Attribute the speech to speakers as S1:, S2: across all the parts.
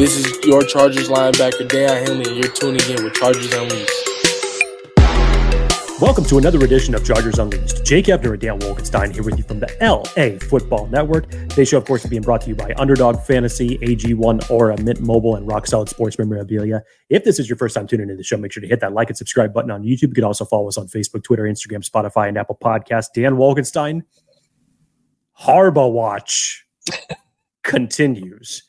S1: This is your Chargers linebacker, Daiyan Henley, and you're tuning in with Chargers Unleashed.
S2: Welcome to another edition of Chargers Unleashed. Jake Ebner and Dan Wolkenstein here with you from the LA Football Network. Today's show, of course, is being brought to you by Underdog Fantasy, AG1 Aura, Mint Mobile, and Rock Solid Sports Memorabilia. If this is your first time tuning into the show, make sure to hit that like and subscribe button on YouTube. You can also follow us on Facebook, Twitter, Instagram, Spotify, and Apple Podcasts. Dan Wolkenstein, Harbaugh Watch continues.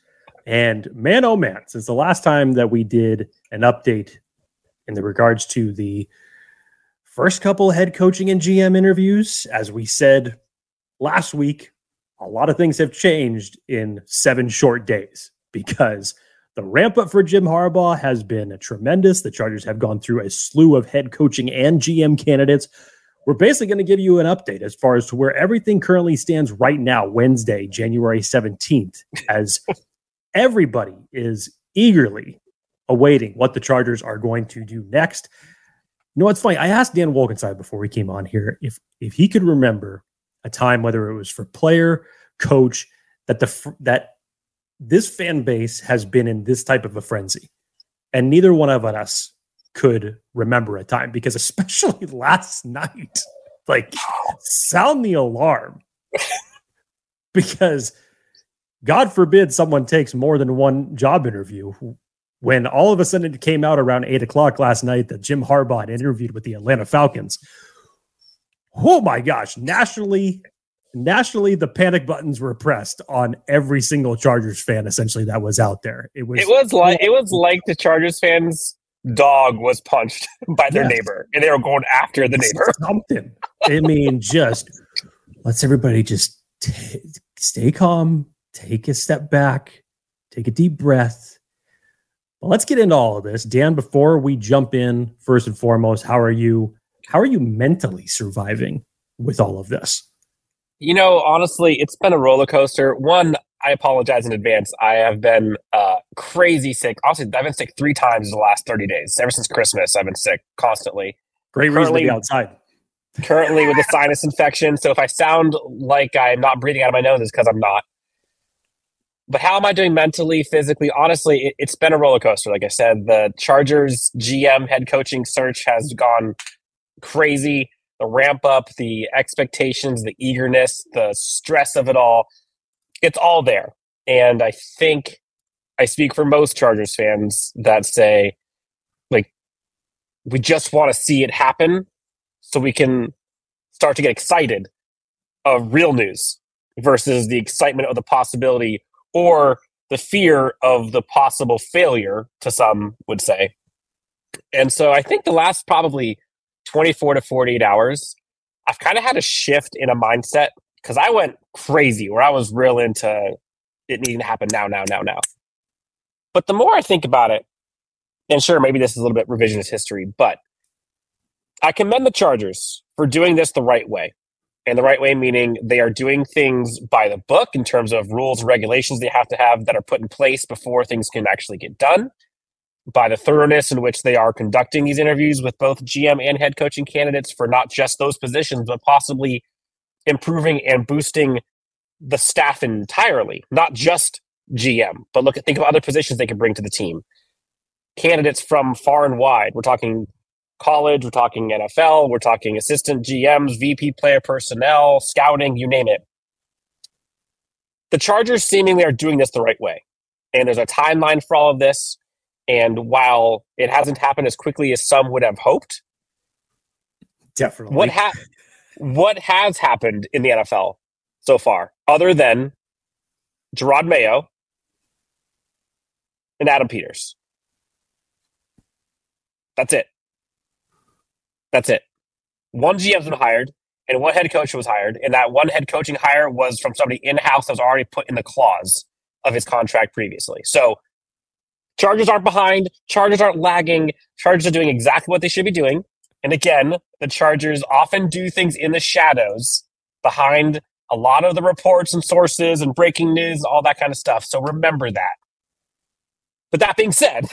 S2: And man, oh man, since the last time that we did an update in the regards to the first couple head coaching and GM interviews, as we said last week, a lot of things have changed in seven short days because the ramp up for Jim Harbaugh has been tremendous. The Chargers have gone through a slew of head coaching and GM candidates. We're basically going to give you an update as far as to where everything currently stands right now, Wednesday, January 17th, as everybody is eagerly awaiting what the Chargers are going to do next. You know what's funny? I asked Dan Wolkenstein before we came on here if if he could remember a time, whether it was for player, coach, that the that this fan base has been in this type of a frenzy, and neither one of us could remember a time because especially last night, like sound the alarm because God forbid someone takes more than one job interview. When all of a sudden it came out around eight o'clock last night that Jim Harbaugh interviewed with the Atlanta Falcons. Oh my gosh, nationally, nationally, the panic buttons were pressed on every single Chargers fan essentially that was out there.
S3: It was it was like it was like the Chargers fans dog was punched by their yes. neighbor and they were going after the neighbor.
S2: Something. I mean, just let's everybody just t- stay calm, take a step back, take a deep breath. Well, let's get into all of this. Dan, before we jump in, first and foremost, how are you? How are you mentally surviving with all of this?
S3: You know, honestly, it's been a roller coaster. One, I apologize in advance. I have been uh, crazy sick. Honestly, I've been sick three times in the last 30 days. Ever since Christmas, I've been sick constantly.
S2: Great reason currently, to be outside.
S3: currently with a sinus infection. So if I sound like I'm not breathing out of my nose, it's because I'm not. But how am I doing mentally, physically? Honestly, it, it's been a roller coaster. Like I said, the Chargers GM head coaching search has gone crazy. The ramp up, the expectations, the eagerness, the stress of it all, it's all there. And I think I speak for most Chargers fans that say, like, we just want to see it happen so we can start to get excited of real news versus the excitement of the possibility or the fear of the possible failure to some would say. And so i think the last probably 24 to 48 hours i've kind of had a shift in a mindset because i went crazy where i was real into it needing to happen now now now now. But the more i think about it and sure maybe this is a little bit revisionist history but i commend the chargers for doing this the right way and the right way meaning they are doing things by the book in terms of rules regulations they have to have that are put in place before things can actually get done by the thoroughness in which they are conducting these interviews with both gm and head coaching candidates for not just those positions but possibly improving and boosting the staff entirely not just gm but look at think of other positions they could bring to the team. Candidates from far and wide we're talking college, we're talking NFL, we're talking assistant GMs, VP player personnel, scouting, you name it. The Chargers seemingly are doing this the right way. And there's a timeline for all of this. And while it hasn't happened as quickly as some would have hoped,
S2: definitely.
S3: What ha- what has happened in the NFL so far, other than Jerod Mayo and Adam Peters? That's it. That's it. One GM's been hired and one head coach was hired, and that one head coaching hire was from somebody in house that was already put in the clause of his contract previously. So Chargers aren't behind, Chargers aren't lagging, Chargers are doing exactly what they should be doing. And again, the Chargers often do things in the shadows behind a lot of the reports and sources and breaking news, all that kind of stuff. So remember that. But that being said,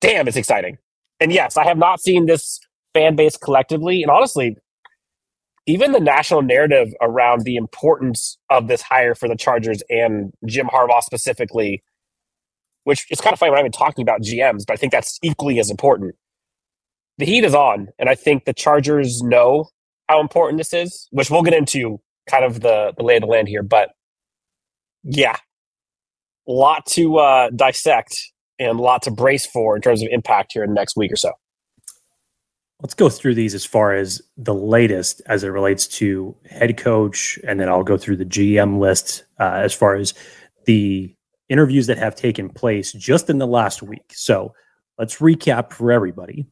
S3: damn, it's exciting. And yes, I have not seen this fan base collectively, and honestly, even the national narrative around the importance of this hire for the Chargers and Jim Harbaugh specifically which is kind of funny. We're not even talking about GMs, but I think that's equally as important. The heat is on, and I think the Chargers know how important this is, which we'll get into kind of the, the lay of the land here. But yeah, a lot to uh, dissect and a lot to brace for in terms of impact here in the next week or so.
S2: Let's go through these as far as the latest as it relates to head coach, and then I'll go through the GM list uh, as far as the interviews that have taken place just in the last week. So let's recap for everybody.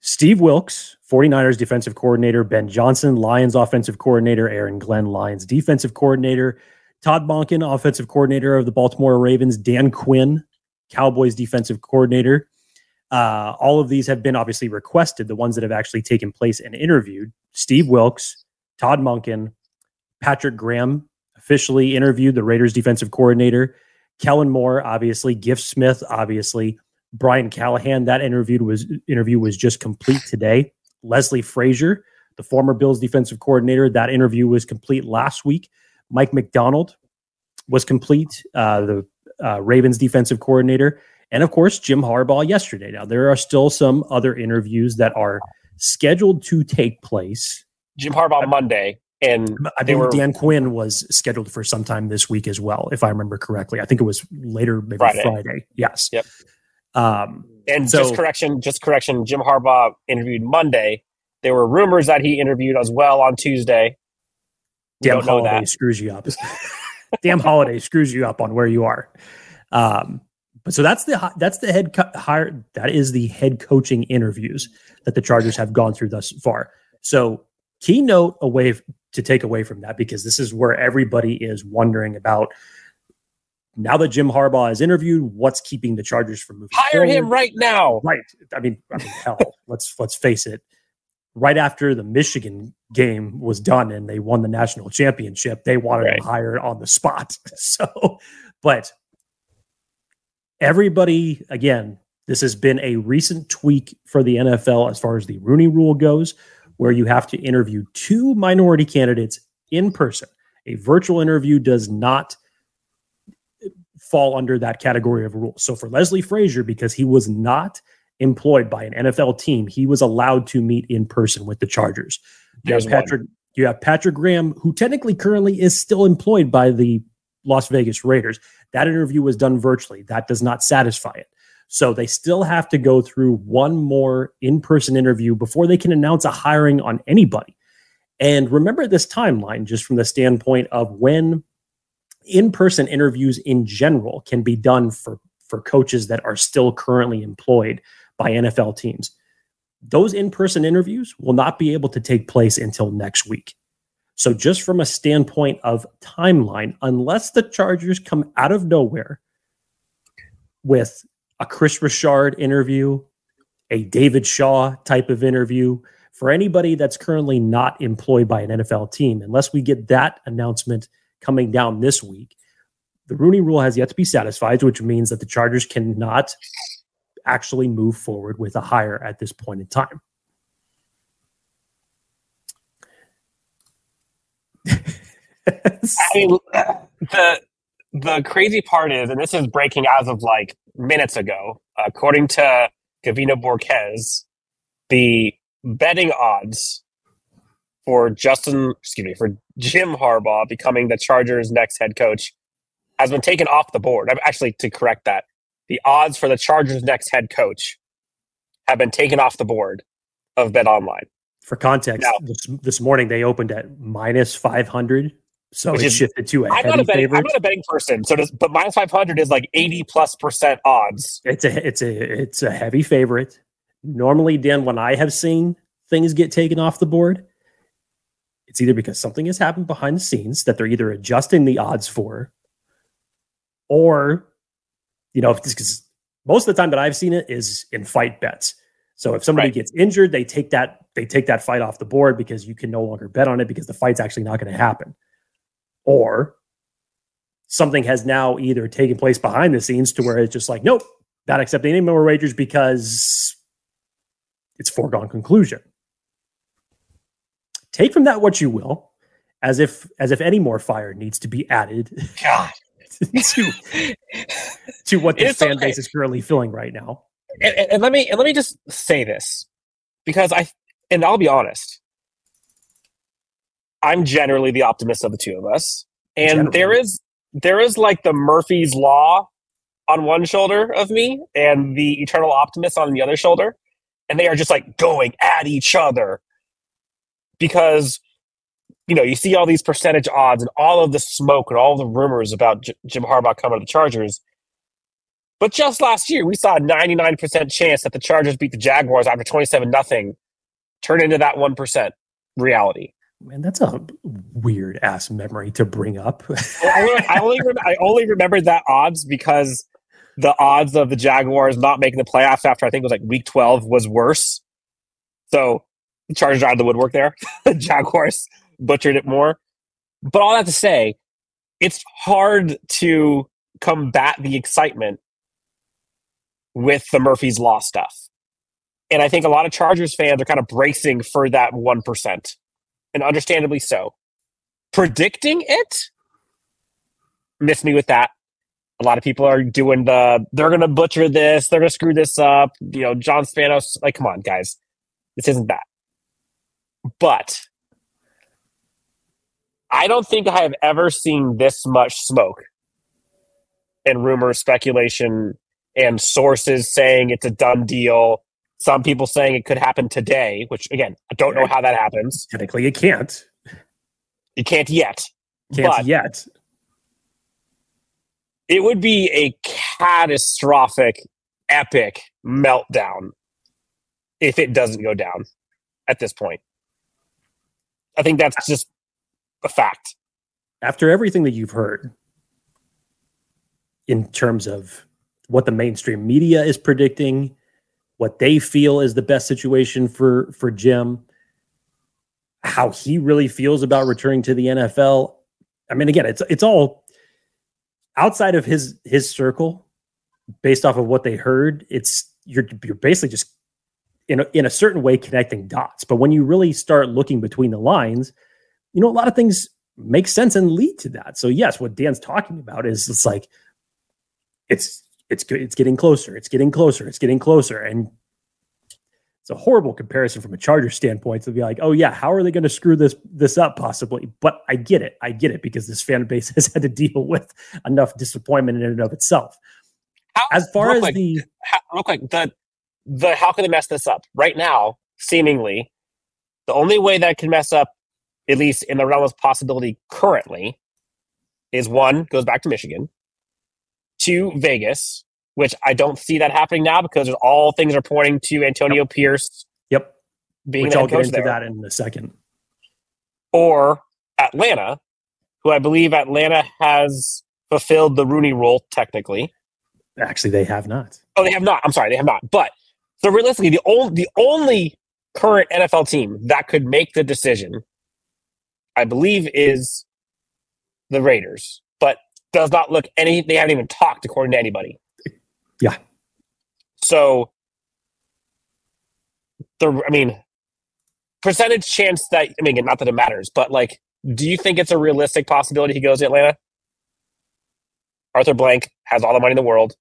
S2: Steve Wilks, 49ers defensive coordinator, Ben Johnson, Lions offensive coordinator, Aaron Glenn, Lions defensive coordinator, Todd Monken, offensive coordinator of the Baltimore Ravens, Dan Quinn, Cowboys defensive coordinator, uh, all of these have been obviously requested, the ones that have actually taken place and interviewed. Steve Wilks, Todd Monken, Patrick Graham officially interviewed the Raiders defensive coordinator, Kellen Moore, obviously, Giff Smith, obviously, Brian Callahan. That interview was interview was just complete today. Leslie Frazier, the former Bills defensive coordinator, that interview was complete last week. Mike Macdonald was complete, uh, the uh, Ravens defensive coordinator and of course Jim Harbaugh yesterday. Now there are still some other interviews that are scheduled to take place.
S3: Jim Harbaugh Monday, and
S2: I think were, Dan Quinn was scheduled for sometime this week as well, if I remember correctly. I think it was later, maybe Friday. Friday. Yes.
S3: Yep. Um, and so, just correction, just correction. Jim Harbaugh interviewed Monday. There were rumors that he interviewed as well on Tuesday.
S2: We damn holiday screws you up. damn holiday screws you up on where you are. Um, but so that's the that's the head co- hire that is the head coaching interviews that the Chargers have gone through thus far. So keynote away to take away from that because this is where everybody is wondering about now that Jim Harbaugh is interviewed, what's keeping the Chargers from moving?
S3: Hire forward? him right now.
S2: Right. I mean, I mean hell, let's let's face it. Right after the Michigan game was done and they won the national championship, they wanted right. to hire on the spot. So, but everybody, again, this has been a recent tweak for the NFL as far as the Rooney rule goes, where you have to interview two minority candidates in person. A virtual interview does not fall under that category of rules. So for Leslie Frazier, because he was not employed by an NFL team, he was allowed to meet in person with the Chargers. You have Patrick, one. you have Patrick Graham, who technically currently is still employed by the Las Vegas Raiders. That interview was done virtually. That does not satisfy it. So they still have to go through one more in person interview before they can announce a hiring on anybody. And remember this timeline just from the standpoint of when in person interviews in general can be done for, for coaches that are still currently employed by NFL teams. Those in person interviews will not be able to take place until next week. So, just from a standpoint of timeline, unless the Chargers come out of nowhere with a Chris Richard interview, a David Shaw type of interview, for anybody that's currently not employed by an NFL team, unless we get that announcement coming down this week, the Rooney rule has yet to be satisfied, which means that the Chargers cannot actually move forward with a hire at this point in time.
S3: I mean, the the crazy part is, and this is breaking as of like minutes ago, according to Gavino Borquez, the betting odds for Justin, excuse me, for Jim Harbaugh becoming the Chargers' next head coach has been taken off the board. I'm actually to correct that. The odds for the Chargers' next head coach have been taken off the board of Bet Online.
S2: For context, now, this, this morning they opened at minus 500 so Which it is, shifted to a I'm heavy
S3: not a betting,
S2: favorite.
S3: I'm not a betting person, so does, but minus five hundred is like eighty plus percent odds.
S2: It's a it's a it's a heavy favorite. Normally, Dan, when I have seen things get taken off the board, it's either because something has happened behind the scenes that they're either adjusting the odds for, or you know, because most of the time that I've seen it is in fight bets. So if somebody right. gets injured, they take that they take that fight off the board because you can no longer bet on it because the fight's actually not going to happen or something has now either taken place behind the scenes to where it's just like, nope, not accepting any more wagers because it's foregone conclusion. Take from that what you will, as if as if any more fire needs to be added.
S3: God.
S2: to to what the fan
S3: okay.
S2: base is currently feeling right now.
S3: and, and- and let me and let me just say this because I and I'll be honest, I'm generally the optimist of the two of us, and
S2: Generally.
S3: there is there is like the Murphy's law on one shoulder of me and the eternal optimist on the other shoulder, and they are just like going at each other because you know you see all these percentage odds and all of the smoke and all the rumors about J- Jim Harbaugh coming to the Chargers. But just last year, we saw a 99% chance that the Chargers beat the Jaguars after 27 nothing, turn into that 1% reality.
S2: Man, that's a weird ass memory to bring up.
S3: I only, I only, rem- I only remembered that odds because the odds of the Jaguars not making the playoffs after I think it was like week 12 was worse. So the Chargers out of the woodwork there. the Jaguars butchered it more. But all that to say, it's hard to combat the excitement with the Murphy's Law stuff. And I think a lot of Chargers fans are kind of bracing for that 1%, and understandably so. Predicting it, miss me with that. A lot of people are doing the, they're to butcher this, they're to screw this up. You know, John Spanos, like, come on, guys. This isn't that. But I don't think I have ever seen this much smoke and rumor, speculation, and sources saying it's a done deal. Some people saying it could happen today, which again, I don't know how that happens.
S2: Technically, it can't.
S3: It can't yet.
S2: Can't
S3: But-
S2: yet.
S3: It would be a catastrophic, epic meltdown if it doesn't go down at this point. I think that's just a fact.
S2: After everything that you've heard in terms of what the mainstream media is predicting, what they feel is the best situation for for Jim, how he really feels about returning to the NFL. I mean, again, it's it's all outside of his his circle, based off of what they heard. It's you're you're basically just in a, in a certain way connecting dots. But when you really start looking between the lines, you know, a lot of things make sense and lead to that. So yes, what Dan's talking about is it's like it's it's. It's getting closer. It's getting closer. It's getting closer. And it's a horrible comparison from a Charger standpoint to be like, oh yeah, how are they going to screw this this up possibly? But I get it. I get it because this fan base has had to deal with enough disappointment in and of itself.
S3: How,
S2: As far as
S3: quick,
S2: the
S3: how, real quick, the the how can they mess this up right now? Seemingly, the only way that can mess up, at least in the realm of possibility currently, is one goes back to Michigan, two Vegas, which I don't see that happening now because all things are pointing to Antonio Pierce
S2: yep,
S3: being
S2: which I'll get into
S3: there,
S2: that in a second.
S3: or Atlanta, who I believe Atlanta has fulfilled the Rooney Rule technically.
S2: Actually, they have not.
S3: Oh, they have not. I'm sorry, they have not. But so realistically, the only the only current NFL team that could make the decision, I believe, is the Raiders. But does not look any. They haven't even talked according to anybody.
S2: Yeah.
S3: So the I mean, percentage chance that I mean, not that it matters, but like, do you think it's a realistic possibility he goes to Atlanta? Arthur Blank has all the money in the world.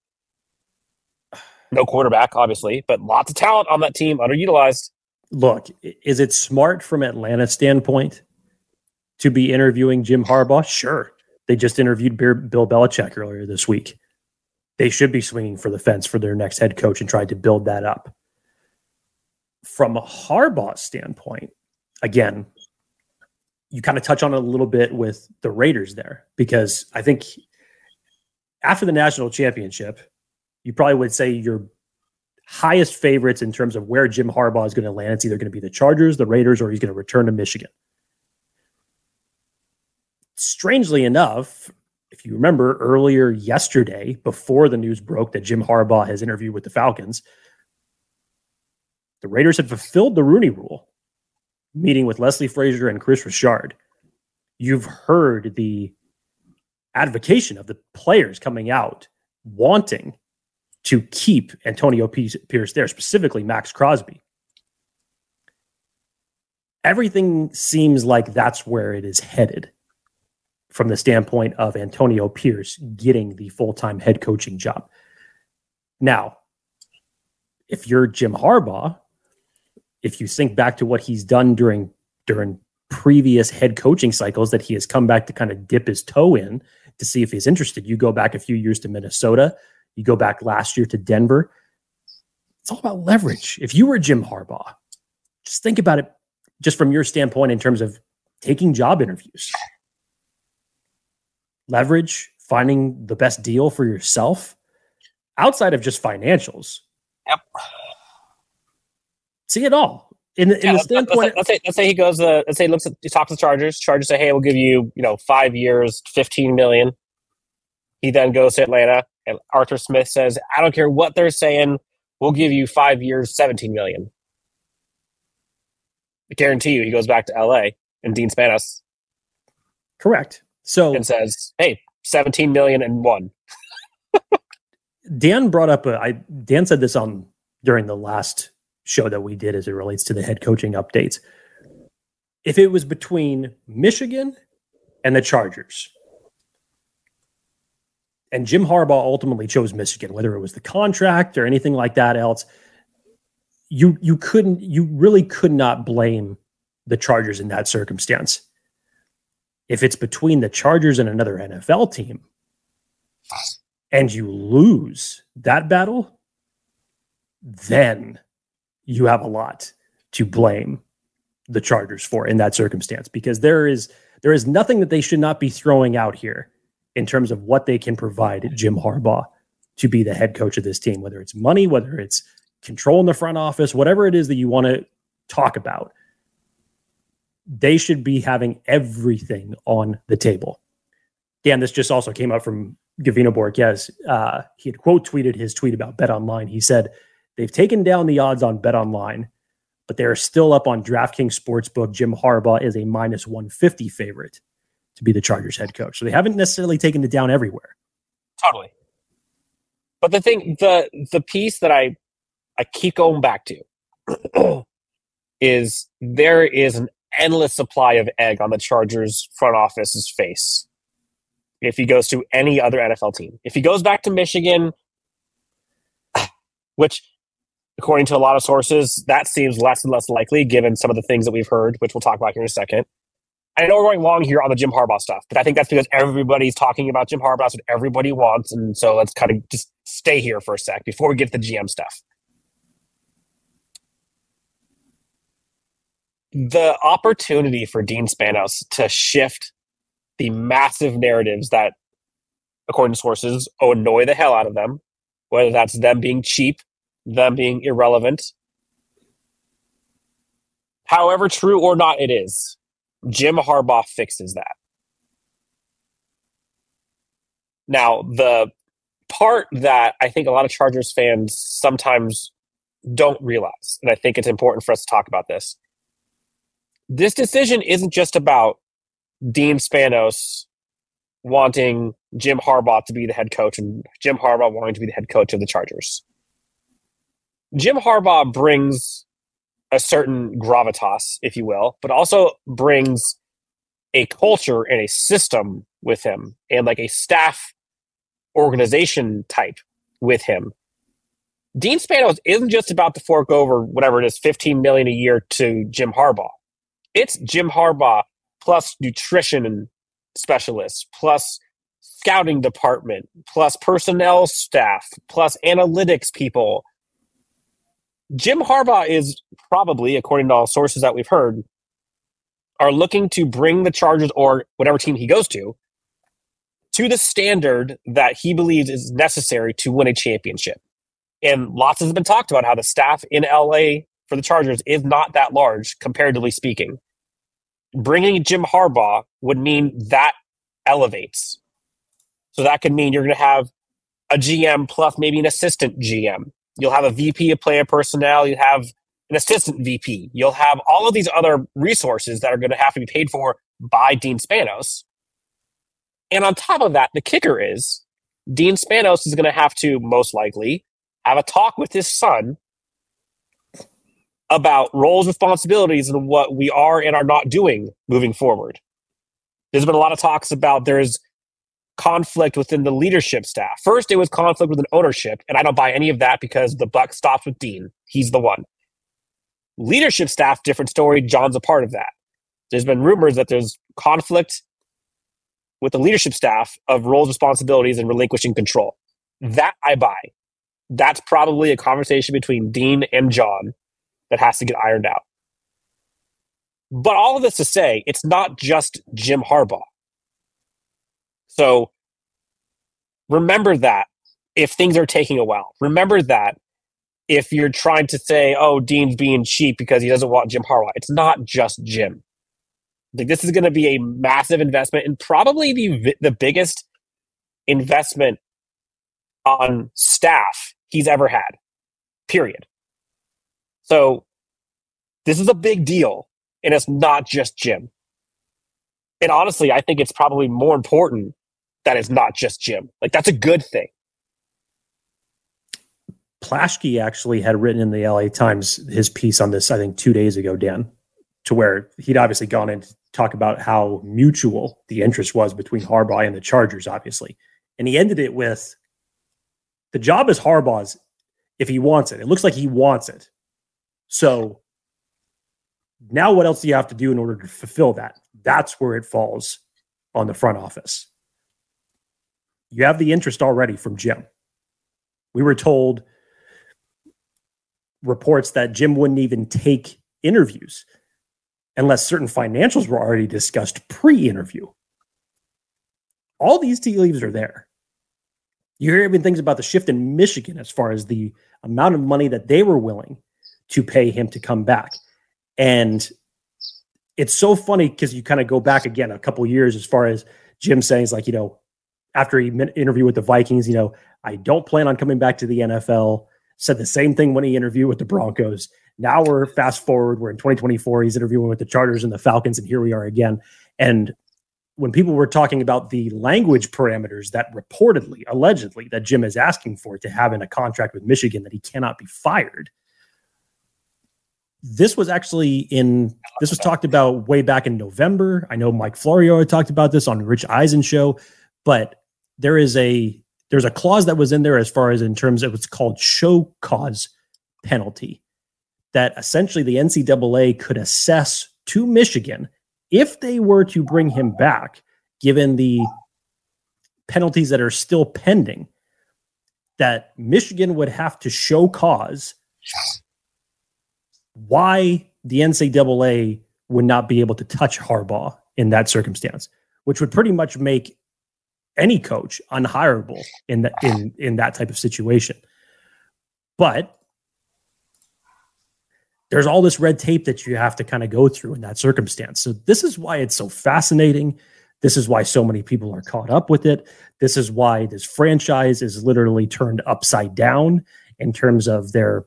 S3: No quarterback, obviously, but lots of talent on that team, underutilized.
S2: Look, is it smart from Atlanta's standpoint to be interviewing Jim Harbaugh? Sure. They just interviewed Bill Belichick earlier this week. They should be swinging for the fence for their next head coach and trying to build that up. From a Harbaugh standpoint, again, you kind of touch on it a little bit with the Raiders there because I think after the national championship, you probably would say your highest favorites in terms of where Jim Harbaugh is going to land. It's either going to be the Chargers, the Raiders, or he's going to return to Michigan. Strangely enough, if you remember earlier yesterday, before the news broke that Jim Harbaugh has interviewed with the Falcons, the Raiders had fulfilled the Rooney rule, meeting with Leslie Frazier and Chris Richard. You've heard the advocation of the players coming out wanting to keep Antonio Pierce there, specifically Maxx Crosby. Everything seems like that's where it is headed from the standpoint of Antonio Pierce getting the full time head coaching job. Now, if you're Jim Harbaugh, if you think back to what he's done during during previous head coaching cycles that he has come back to kind of dip his toe in to see if he's interested. You go back a few years to Minnesota, you go back last year to Denver. It's all about leverage. If you were Jim Harbaugh, just think about it just from your standpoint in terms of taking job interviews. Leverage, finding the best deal for yourself outside of just financials.
S3: Yep.
S2: See it all in the, in the standpoint.
S3: Let's, let's, say, let's say he goes. Uh, let's say he looks at he talks to the Chargers. Chargers say, "Hey, we'll give you you know five years, fifteen million. He then goes to Atlanta, and Arthur Smith says, "I don't care what they're saying. We'll give you five years, seventeen million. I guarantee you, he goes back to L.A. and Dean Spanos.
S2: Correct. So
S3: and says, "Hey, seventeen million and one."
S2: Dan brought up a. I Dan said this on during the last show that we did as it relates to the head coaching updates. If it was between Michigan and the Chargers, and Jim Harbaugh ultimately chose Michigan, whether it was the contract or anything like that else, you you couldn't you really could not blame the Chargers in that circumstance. If it's between the Chargers and another NFL team, and you lose that battle, then you have a lot to blame the Chargers for in that circumstance because there is there is nothing that they should not be throwing out here in terms of what they can provide Jim Harbaugh to be the head coach of this team, whether it's money, whether it's control in the front office, whatever it is that you want to talk about. They should be having everything on the table. Dan, this just also came up from Gavino Borquez. Uh, he had quote tweeted his tweet about Bet Online. He said, They've taken down the odds on Bet Online, but they're still up on DraftKings Sportsbook. Jim Harbaugh is a minus 150 favorite to be the Chargers head coach. So they haven't necessarily taken it down everywhere.
S3: Totally. But the thing, the the piece that I I keep going back to is there is an endless supply of egg on the Chargers front office's face. If he goes to any other NFL team, if he goes back to Michigan, which according to a lot of sources, that seems less and less likely given some of the things that we've heard, which we'll talk about here in a second. I know we're going long here on the Jim Harbaugh stuff, but I think that's because everybody's talking about Jim Harbaugh. That's what everybody wants. And so let's kind of just stay here for a sec before we get to the GM stuff. The opportunity for Dean Spanos to shift the massive narratives that, according to sources, annoy the hell out of them, whether that's them being cheap them being irrelevant. However true or not it is, Jim Harbaugh fixes that. Now, the part that I think a lot of Chargers fans sometimes don't realize, and I think it's important for us to talk about this. This decision isn't just about Dean Spanos wanting Jim Harbaugh to be the head coach and Jim Harbaugh wanting to be the head coach of the Chargers. Jim Harbaugh brings a certain gravitas, if you will, but also brings a culture and a system with him and like a staff organization type with him. Dean Spanos isn't just about to fork over whatever it is, 15 million a year to Jim Harbaugh. It's Jim Harbaugh plus nutrition specialists, plus scouting department, plus personnel staff, plus analytics people, Jim Harbaugh is probably, according to all sources that we've heard, are looking to bring the Chargers or whatever team he goes to to the standard that he believes is necessary to win a championship. And lots has been talked about how the staff in LA for the Chargers is not that large, comparatively speaking. Bringing Jim Harbaugh would mean that elevates. So that could mean you're going to have a GM plus maybe an assistant GM. You'll have a VP of player personnel. You have an assistant VP. You'll have all of these other resources that are going to have to be paid for by Dean Spanos. And on top of that, the kicker is Dean Spanos is going to have to most likely have a talk with his son about roles, responsibilities, and what we are and are not doing moving forward. there's been a lot of talks about there's conflict within the leadership staff. First, it was conflict with an ownership, and I don't buy any of that because the buck stops with Dean. He's the one. Leadership staff, different story. John's a part of that. There's been rumors that there's conflict with the leadership staff of roles, responsibilities, and relinquishing control. That I buy. That's probably a conversation between Dean and John that has to get ironed out. But all of this to say, it's not just Jim Harbaugh. So remember that if things are taking a while. Remember that if you're trying to say, oh, Dean's being cheap because he doesn't want Jim Harbaugh. It's not just Jim. Like this is going to be a massive investment and probably the the biggest investment on staff he's ever had. Period. So this is a big deal and it's not just Jim. And honestly, I think it's probably more important that it's not just Jim. Like that's a good thing.
S2: Plaschke actually had written in the LA Times his piece on this, I think, two days ago, Dan, to where he'd obviously gone in to talk about how mutual the interest was between Harbaugh and the Chargers, obviously. And he ended it with the job is Harbaugh's if he wants it. It looks like he wants it. So now what else do you have to do in order to fulfill that? That's where it falls on the front office. You have the interest already from Jim. We were told reports that Jim wouldn't even take interviews unless certain financials were already discussed pre interview. All these tea leaves are there. You hear even things about the shift in Michigan as far as the amount of money that they were willing to pay him to come back. And it's so funny because you kind of go back again a couple years as far as Jim saying, is like, you know, after he interviewed with the Vikings, you know, I don't plan on coming back to the NFL. Said the same thing when he interviewed with the Broncos. Now we're fast forward, we're in 2024. He's interviewing with the Chargers and the Falcons, and here we are again. And when people were talking about the language parameters that reportedly, allegedly, that Jim is asking for to have in a contract with Michigan, that he cannot be fired. This was actually in this was talked about way back in November. I know Mike Florio talked about this on Rich Eisen show, but there is a there's a clause that was in there as far as in terms of what's called show cause penalty that essentially the NCAA could assess to Michigan if they were to bring him back, given the penalties that are still pending, that Michigan would have to show cause why the NCAA would not be able to touch Harbaugh in that circumstance, which would pretty much make any coach unhireable in that in in that type of situation. But there's all this red tape that you have to kind of go through in that circumstance. So this is why it's so fascinating. This is why so many people are caught up with it. This is why this franchise is literally turned upside down in terms of their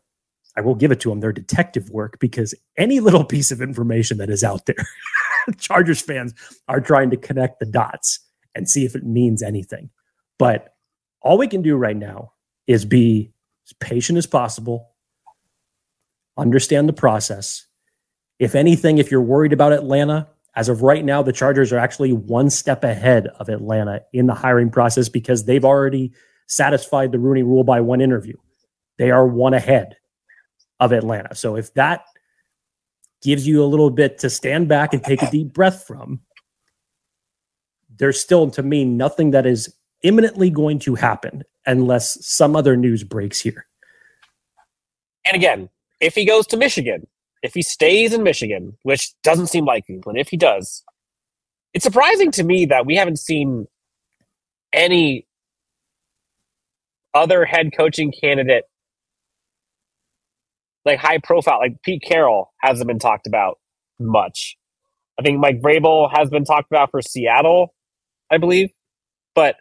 S2: I will give it to them their detective work because any little piece of information that is out there Chargers fans are trying to connect the dots and see if it means anything. But all we can do right now is be as patient as possible, understand the process. If anything, if you're worried about Atlanta, as of right now, the Chargers are actually one step ahead of Atlanta in the hiring process because they've already satisfied the Rooney rule by one interview. They are one ahead of Atlanta. So if that gives you a little bit to stand back and take a deep breath from, there's still, to me, nothing that is imminently going to happen unless some other news breaks here.
S3: And again, if he goes to Michigan, if he stays in Michigan, which doesn't seem likely, but if he does, it's surprising to me that we haven't seen any other head coaching candidate like high profile, like Pete Carroll hasn't been talked about much. I think Mike Vrabel has been talked about for Seattle. I believe. But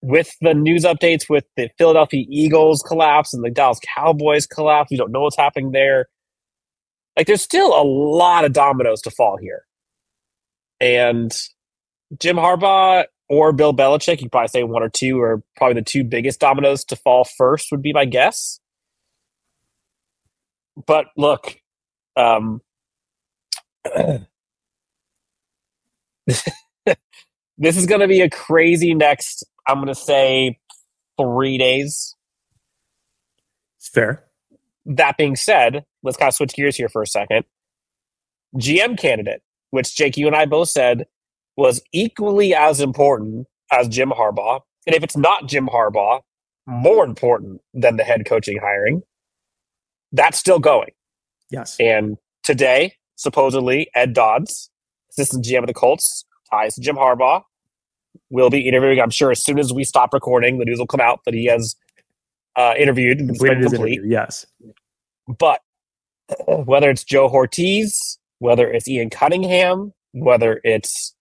S3: with the news updates with the Philadelphia Eagles collapse and the Dallas Cowboys collapse, we don't know what's happening there. Like there's still a lot of dominoes to fall here. And Jim Harbaugh or Bill Belichick—you'd probably say one or two are probably the two biggest dominoes to fall first, would be my guess. But look, um, this is going to be a crazy next, I'm going to say, three days.
S2: It's fair.
S3: That being said, let's kind of switch gears here for a second. GM candidate, which Jake, you and I both said was equally as important as Jim Harbaugh. And if it's not Jim Harbaugh, more important than the head coaching hiring. That's still going.
S2: Yes.
S3: And today, supposedly, Ed Dodds, assistant GM of the Colts, ties to Jim Harbaugh, will be interviewing. I'm sure as soon as we stop recording, the news will come out that he has uh, interviewed
S2: his
S3: complete.
S2: interview, Yes.
S3: But whether it's Joe Hortiz, whether it's Ian Cunningham, whether it's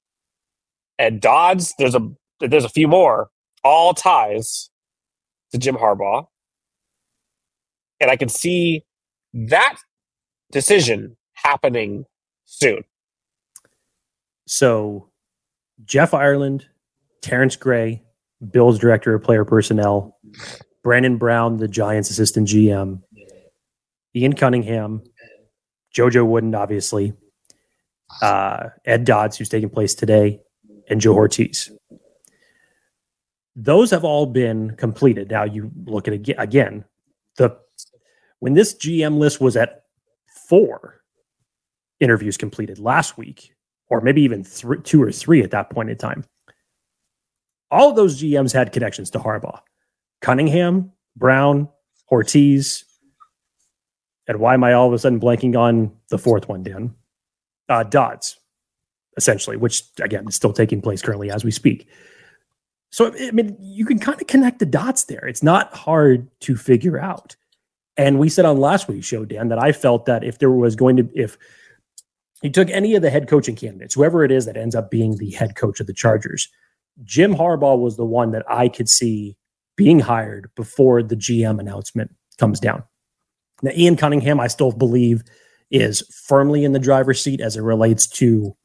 S3: Ed Dodds, there's a there's a few more, all ties to Jim Harbaugh. And I can see that decision happening soon.
S2: So Jeff Ireland, Terrance Gray, Bill's director of player personnel, Brandon Brown, the Giants assistant GM, Ian Cunningham, JoJo Wooden, obviously, uh, Ed Dodds, who's taking place today, and Joe Hortiz. Those have all been completed. Now you look at again. The when this GM list was at four interviews completed last week, or maybe even two or three at that point in time. All of those GMs had connections to Harbaugh. Cunningham, Brown, Hortiz, and why am I all of a sudden blanking on the fourth one, Dan? Uh, Dodds, essentially, which again is still taking place currently as we speak. So, I mean, you can kind of connect the dots there. It's not hard to figure out. And we said on last week's show, Dan, that I felt that if there was going to, if you took any of the head coaching candidates, whoever it is that ends up being the head coach of the Chargers, Jim Harbaugh was the one that I could see being hired before the GM announcement comes down. Now, Ian Cunningham, I still believe, is firmly in the driver's seat as it relates to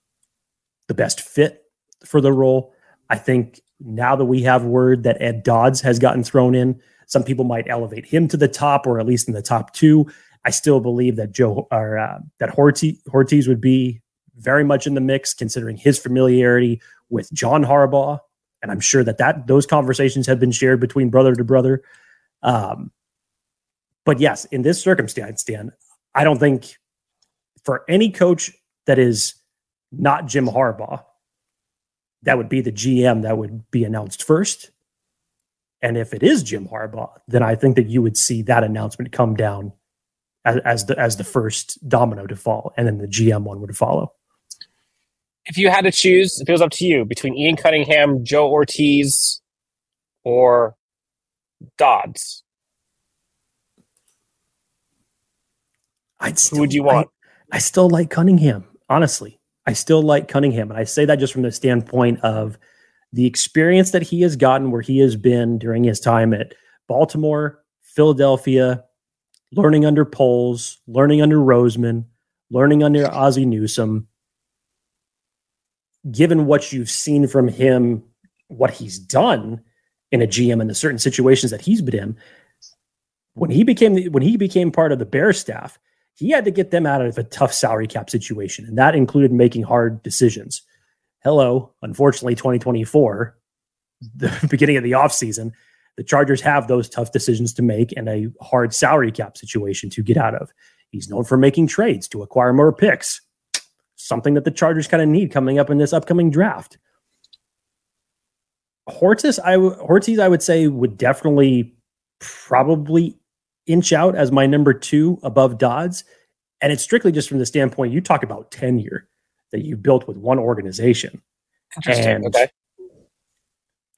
S2: the best fit for the role. I think now that we have word that Ed Dodds has gotten thrown in, some people might elevate him to the top or at least in the top two. I still believe that Joe or uh, that Horty, would be very much in the mix, considering his familiarity with John Harbaugh, and I'm sure that that those conversations have been shared between brother to brother. Um, but yes, in this circumstance, Dan, I don't think for any coach that is not Jim Harbaugh, that would be the GM that would be announced first. And if it is Jim Harbaugh, then I think that you would see that announcement come down as, as the as the first domino to fall, and then the GM one would follow.
S3: If you had to choose, if it was up to you between Ian Cunningham, Joe Hortiz, or Dodds,
S2: I'd
S3: who would you want?
S2: I, I still like Cunningham, honestly. I still like Cunningham. And I say that just from the standpoint of the experience that he has gotten where he has been during his time at Baltimore, Philadelphia, learning under Poles, learning under Roseman, learning under Ozzie Newsome. Given what you've seen from him, what he's done in a GM and the certain situations that he's been in, when he became the, when he became part of the Bear staff, he had to get them out of a tough salary cap situation, and that included making hard decisions. Hello, unfortunately, 2024, the beginning of the offseason, the Chargers have those tough decisions to make and a hard salary cap situation to get out of. He's known for making trades to acquire more picks, something that the Chargers kind of need coming up in this upcoming draft. Hortiz, I w- Hortiz, I would say would definitely probably inch out as my number two above Dodds. And it's strictly just from the standpoint you talk about tenure that you built with one organization. And
S3: okay.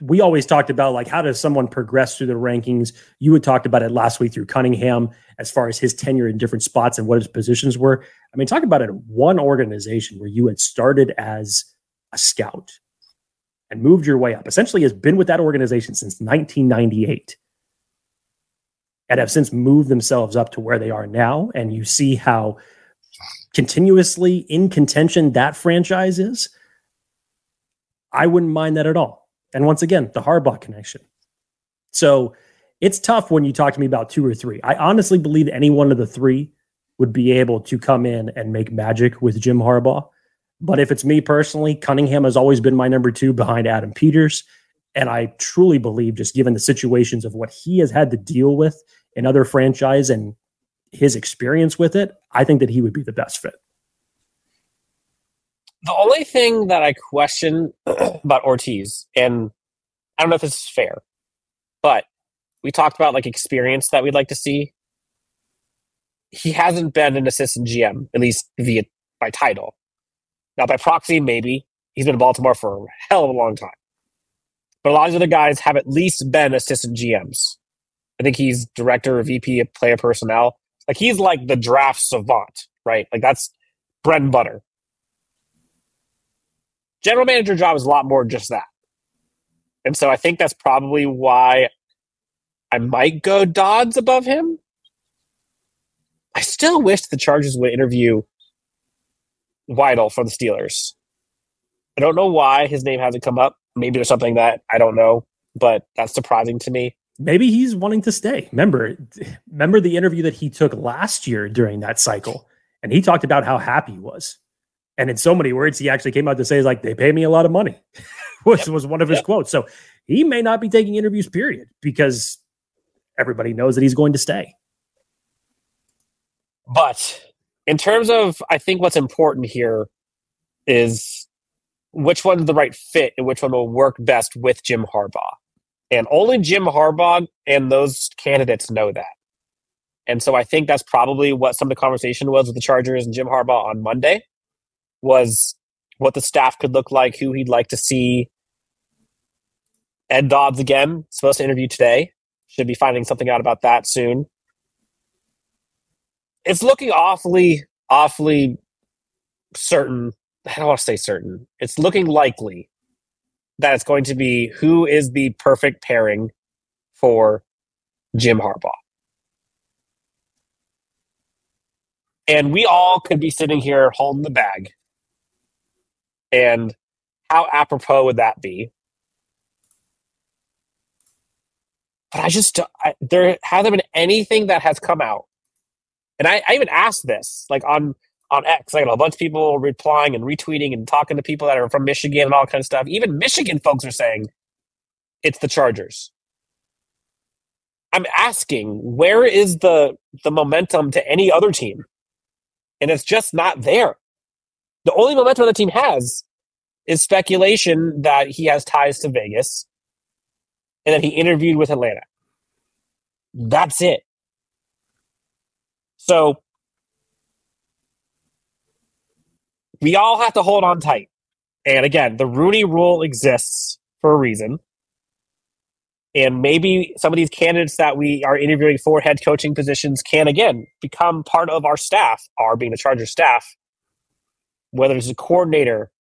S2: we always talked about like how does someone progress through the rankings? You had talked about it last week through Cunningham as far as his tenure in different spots and what his positions were. I mean, talk about it one organization where you had started as a scout and moved your way up. Essentially, has been with that organization since 1998 and have since moved themselves up to where they are now. And you see how continuously in contention that franchise is. I wouldn't mind that at all. And once again, the Harbaugh connection. So it's tough when you talk to me about two or three. I honestly believe any one of the three would be able to come in and make magic with Jim Harbaugh. But if it's me personally, Cunningham has always been my number two behind Adam Peters. And I truly believe, just given the situations of what he has had to deal with in other franchise and his experience with it, I think that he would be the best fit.
S3: The only thing that I question about Hortiz, and I don't know if this is fair, but we talked about like experience that we'd like to see. He hasn't been an assistant GM, at least via by title. Now by proxy, maybe he's been in Baltimore for a hell of a long time. But a lot of the other guys have at least been assistant GMs. I think he's director or VP of player personnel. Like he's like the draft savant, right? Like that's bread and butter. General manager job is a lot more just that. And so I think that's probably why I might go Dodds above him. I still wish the Chargers would interview Weidl for the Steelers. I don't know why his name hasn't come up. Maybe there's something that I don't know, but that's surprising to me.
S2: Maybe he's wanting to stay. Remember, remember the interview that he took last year during that cycle, and he talked about how happy he was. And in so many words, he actually came out to say, "Like they pay me a lot of money," which yep. was one of his yep. quotes. So he may not be taking interviews, period, because everybody knows that he's going to stay.
S3: But in terms of, I think what's important here is which one's the right fit and which one will work best with Jim Harbaugh. And only Jim Harbaugh and those candidates know that. And so I think that's probably what some of the conversation was with the Chargers and Jim Harbaugh on Monday was what the staff could look like, who he'd like to see. Ed Dodds again, supposed to interview today. Should be finding something out about that soon. It's looking awfully, awfully certain. I don't want to say certain. It's looking likely that it's going to be who is the perfect pairing for Jim Harbaugh. And we all could be sitting here holding the bag. And how apropos would that be but I just I, there hasn't been anything that has come out, and I, I even asked this like on on X. Like a bunch of people replying and retweeting and talking to people that are from Michigan and all kind of stuff. Even Michigan folks are saying it's the Chargers. I'm asking where is the the momentum to any other team, and it's just not there. The only momentum the team has is speculation that he has ties to Vegas and that he interviewed with Atlanta. That's it. So we all have to hold on tight. And again, the Rooney rule exists for a reason. And maybe some of these candidates that we are interviewing for head coaching positions can again become part of our staff, our being the Charger staff, whether it's a coordinator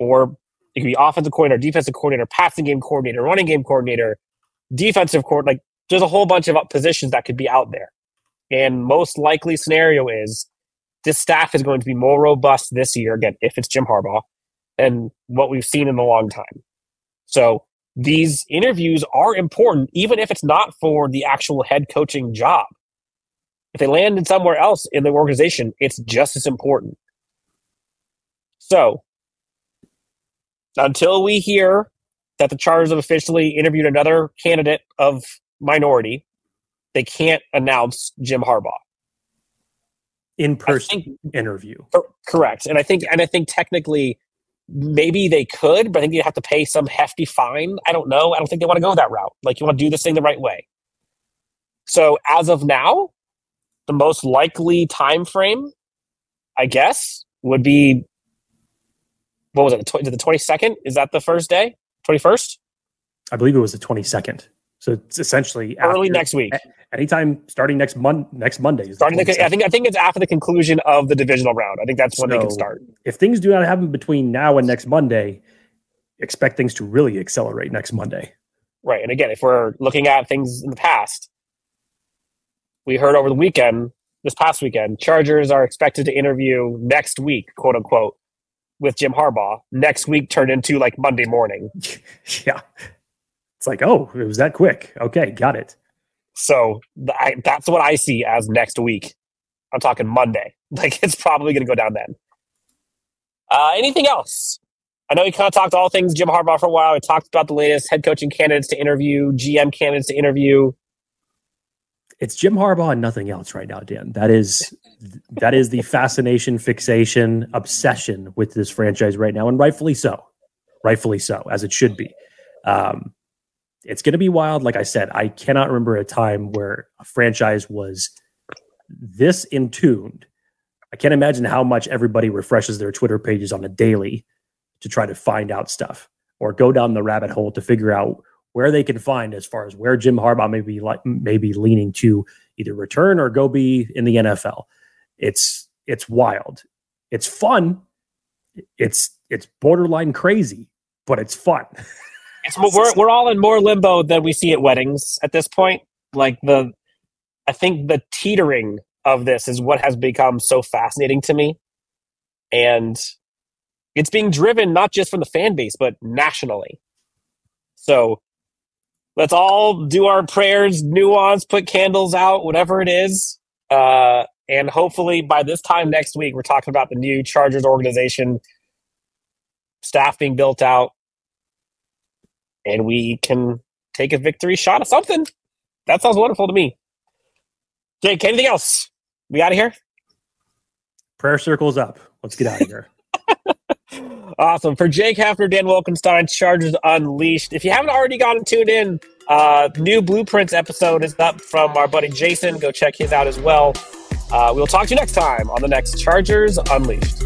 S3: or it could be offensive coordinator, defensive coordinator, passing game coordinator, running game coordinator, defensive court, like there's a whole bunch of positions that could be out there. And most likely scenario is this staff is going to be more robust this year, again, if it's Jim Harbaugh, than what we've seen in a long time. So these interviews are important, even if it's not for the actual head coaching job. If they land in somewhere else in the organization, it's just as important. So until we hear that the Chargers have officially interviewed another candidate of minority, they can't announce Jim Harbaugh.
S2: In person interview.
S3: Correct. And I think and I think technically maybe they could, but I think you have to pay some hefty fine. I don't know. I don't think they want to go that route. Like you want to do this thing the right way. So as of now, the most likely time frame, I guess, would be what was it? The twenty second? Is that the first day? 21st?
S2: I believe it was the 22nd. So it's essentially
S3: early after, next week.
S2: Anytime starting next month, next Monday.
S3: Starting, the, I think I think it's after the conclusion of the divisional round. I think that's when so they can start.
S2: If things do not happen between now and next Monday, expect things to really accelerate next Monday.
S3: Right, and again, if we're looking at things in the past, we heard over the weekend, this past weekend, Chargers are expected to interview next week, quote unquote, with Jim Harbaugh next week turned into like Monday morning.
S2: yeah. It's like, oh, it was that quick. Okay, got it.
S3: So I, that's what I see as next week. I'm talking Monday. Like it's probably going to go down then. Uh, anything else? I know we kind of talked all things Jim Harbaugh for a while. We talked about the latest head coaching candidates to interview, GM candidates to interview.
S2: It's Jim Harbaugh and nothing else right now, Dan. That is that is the fascination, fixation, obsession with this franchise right now, and rightfully so. Rightfully so, as it should be. Um, it's going to be wild. Like I said, I cannot remember a time where a franchise was this in tuned. I can't imagine how much everybody refreshes their Twitter pages on a daily to try to find out stuff or go down the rabbit hole to figure out where they can find as far as where Jim Harbaugh may be like maybe leaning to either return or go be in the NFL. It's it's wild. It's fun. It's it's borderline crazy, but it's fun.
S3: We're we're all in more limbo than we see at weddings at this point. Like the I think the teetering of this is what has become so fascinating to me. And it's being driven not just from the fan base, but nationally. So let's all do our prayers, nuance, put candles out, whatever it is. Uh, and hopefully by this time next week, we're talking about the new Chargers organization, staff being built out, and we can take a victory shot of something. That sounds wonderful to me. Jake, anything else? We out of here?
S2: Prayer circles up. Let's get out of here.
S3: awesome. For Jake Hefner, Dan Wolkenstein, Chargers Unleashed. If you haven't already gotten tuned in, uh, new Blueprints episode is up from our buddy Jason. Go check his out as well. Uh, we'll talk to you next time on the next Chargers Unleashed.